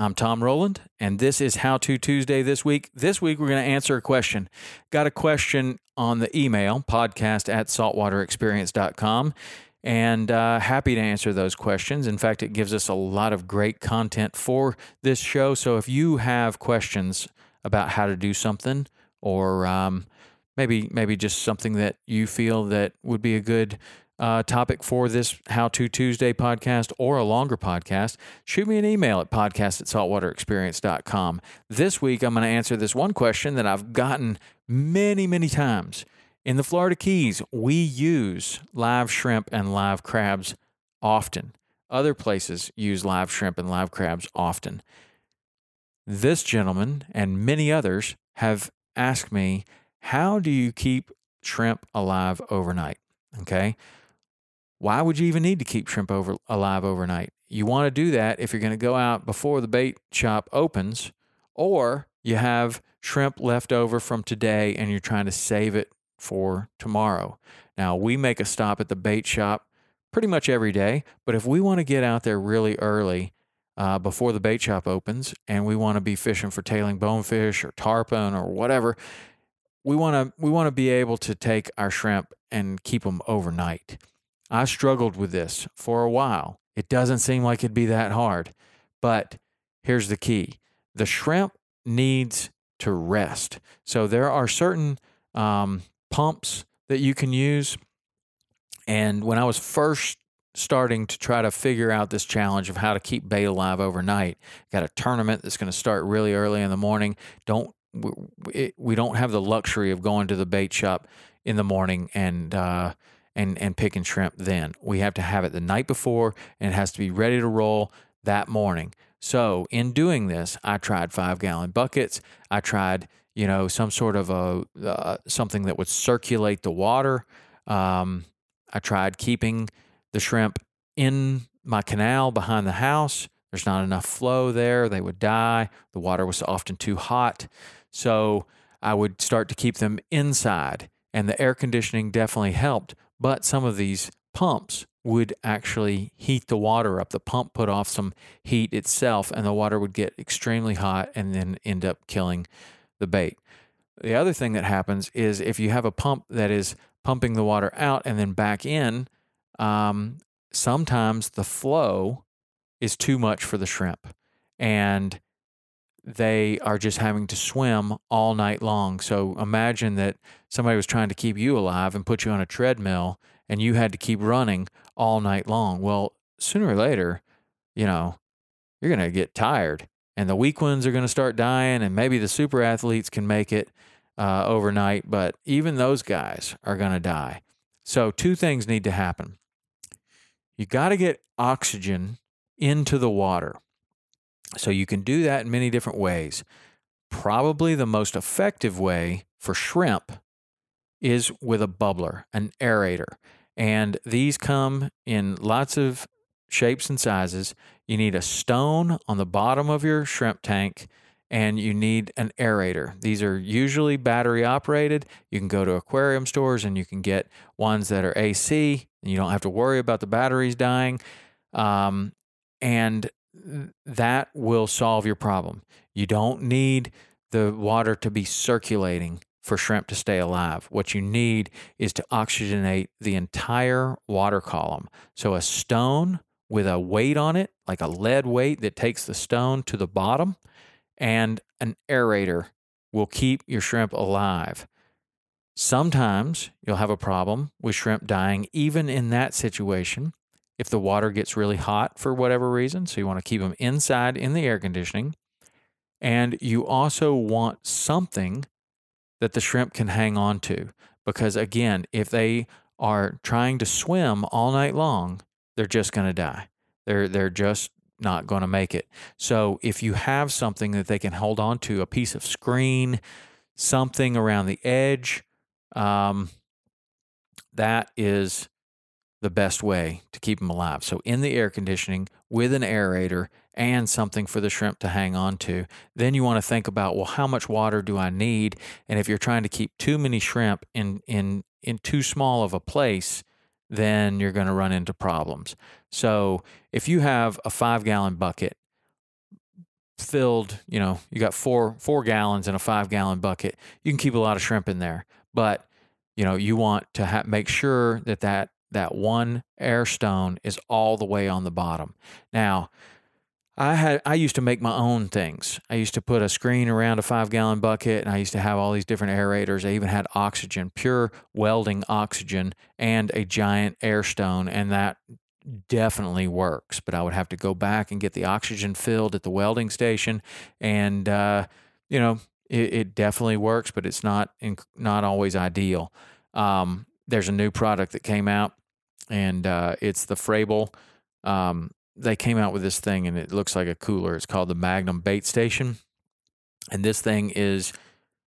I'm Tom Rowland, and this is How To Tuesday this week. This week, we're going to answer a question. Got a question on the email, podcast at saltwaterexperience.com, and uh, happy to answer those questions. In fact, it gives us a lot of great content for this show. So if you have questions about how to do something, or um, maybe maybe just something that you feel that would be a good uh, topic for this How To Tuesday podcast or a longer podcast, shoot me an email at podcast at saltwaterexperience.com. This week, I'm going to answer this one question that I've gotten many, many times. In the Florida Keys, we use live shrimp and live crabs often. Other places use live shrimp and live crabs often. This gentleman and many others have asked me, How do you keep shrimp alive overnight? Okay why would you even need to keep shrimp over, alive overnight? You want to do that if you're going to go out before the bait shop opens, or you have shrimp left over from today and you're trying to save it for tomorrow. Now, we make a stop at the bait shop pretty much every day, but if we want to get out there really early uh, before the bait shop opens and we want to be fishing for tailing bonefish or tarpon or whatever, we want to we want to be able to take our shrimp and keep them overnight. I struggled with this for a while. It doesn't seem like it'd be that hard. But here's the key the shrimp needs to rest. So there are certain um, pumps that you can use. And when I was first starting to try to figure out this challenge of how to keep bait alive overnight, got a tournament that's going to start really early in the morning. Don't we, we don't have the luxury of going to the bait shop in the morning and uh, and, and picking shrimp then. We have to have it the night before and it has to be ready to roll that morning. So, in doing this, I tried five gallon buckets. I tried, you know, some sort of a uh, something that would circulate the water. Um, I tried keeping the shrimp in my canal behind the house. There's not enough flow there; they would die. The water was often too hot, so I would start to keep them inside, and the air conditioning definitely helped. But some of these pumps would actually heat the water up. The pump put off some heat itself, and the water would get extremely hot and then end up killing the bait. The other thing that happens is if you have a pump that is pumping the water out and then back in, um, sometimes the flow is too much for the shrimp. And they are just having to swim all night long. So imagine that somebody was trying to keep you alive and put you on a treadmill and you had to keep running all night long. Well, sooner or later, you know, you're going to get tired and the weak ones are going to start dying and maybe the super athletes can make it uh, overnight, but even those guys are going to die. So, two things need to happen. You got to get oxygen into the water. So, you can do that in many different ways. Probably the most effective way for shrimp is with a bubbler, an aerator. And these come in lots of shapes and sizes. You need a stone on the bottom of your shrimp tank and you need an aerator. These are usually battery operated. You can go to aquarium stores and you can get ones that are AC, and you don't have to worry about the batteries dying. Um, and that will solve your problem. You don't need the water to be circulating for shrimp to stay alive. What you need is to oxygenate the entire water column. So a stone with a weight on it, like a lead weight that takes the stone to the bottom, and an aerator will keep your shrimp alive. Sometimes you'll have a problem with shrimp dying, even in that situation, if the water gets really hot for whatever reason. So you want to keep them inside in the air conditioning. And you also want something that the shrimp can hang on to. Because again, if they are trying to swim all night long, they're just going to die. They're, they're just not going to make it. So if you have something that they can hold on to, a piece of screen, something around the edge, um, that is the best way to keep them alive. So in the air conditioning with an aerator and something for the shrimp to hang on to, then you want to think about well, how much water do I need? And if you're trying to keep too many shrimp in in in too small of a place, then you're going to run into problems. So if you have a five gallon bucket filled, you know, you got four four gallons in a five gallon bucket, you can keep a lot of shrimp in there. But you know, you want to ha- make sure that that that one air stone is all the way on the bottom. Now, I had I used to make my own things. I used to put a screen around a five gallon bucket, and I used to have all these different aerators. I even had oxygen, pure welding oxygen, and a giant air stone, and that definitely works. But I would have to go back and get the oxygen filled at the welding station, and uh, you know it, it, definitely works, but it's not not always ideal. Um, there's a new product that came out, and uh, it's the Frabill. Um, they came out with this thing and it looks like a cooler. It's called the Magnum Bait Station. And this thing is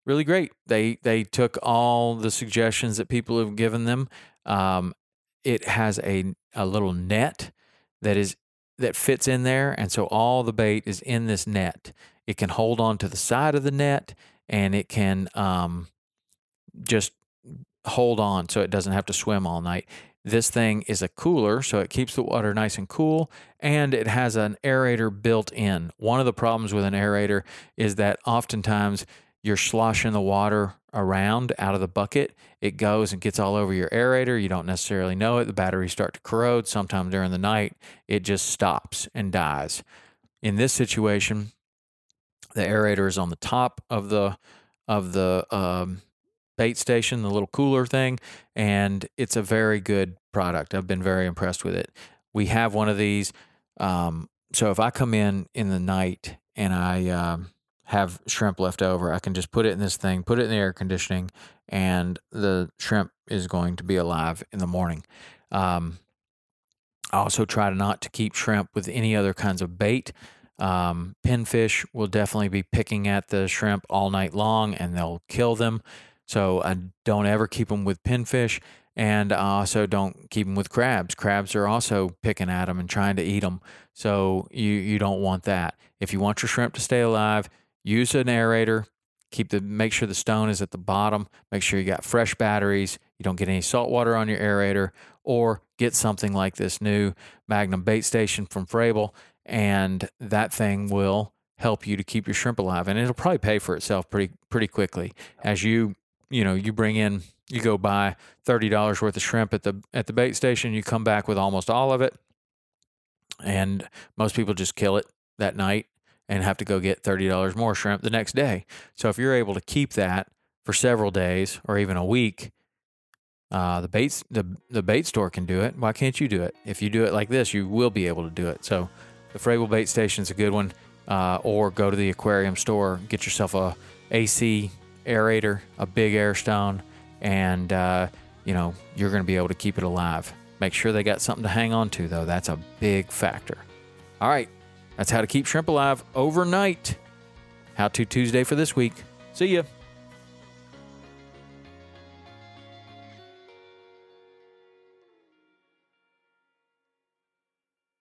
really great. They they took all the suggestions that people have given them. Um, it has a a little net that is that fits in there, and so all the bait is in this net. It can hold on to the side of the net, and it can um, just hold on so it doesn't have to swim all night. This thing is a cooler, so it keeps the water nice and cool, and it has an aerator built in. One of the problems with an aerator is that oftentimes you're sloshing the water around out of the bucket. It goes and gets all over your aerator. You don't necessarily know it. The batteries start to corrode. Sometime during the night, it just stops and dies. In this situation, the aerator is on the top of the of the um, bait station, the little cooler thing, and it's a very good product. I've been very impressed with it. We have one of these. Um, so if I come in in the night and I um, have shrimp left over, I can just put it in this thing, put it in the air conditioning, and the shrimp is going to be alive in the morning. Um, I also try to not to keep shrimp with any other kinds of bait. Um, pinfish will definitely be picking at the shrimp all night long and they'll kill them. So I don't ever keep them with pinfish, and I also don't keep them with crabs. Crabs are also picking at them and trying to eat them. So you you don't want that. If you want your shrimp to stay alive, use an aerator. Keep the make sure the stone is at the bottom. Make sure you got fresh batteries. You don't get any salt water on your aerator, or get something like this new Magnum bait station from Frabill, and that thing will help you to keep your shrimp alive and it'll probably pay for itself pretty pretty quickly as you you know, you bring in, you go buy thirty dollars worth of shrimp at the at the bait station, you come back with almost all of it, and most people just kill it that night and have to go get thirty dollars more shrimp the next day. So if you're able to keep that for several days or even a week, uh, the bait the the bait store can do it. Why can't you do it? If you do it like this, you will be able to do it. So the Frabill bait station is a good one. Uh, or go to the aquarium store, get yourself a AC aerator, a big air stone, and uh, you know, you're going to be able to keep it alive. Make sure they got something to hang on to, though. That's a big factor. All right. That's how to keep shrimp alive overnight. How to Tuesday for this week. See ya.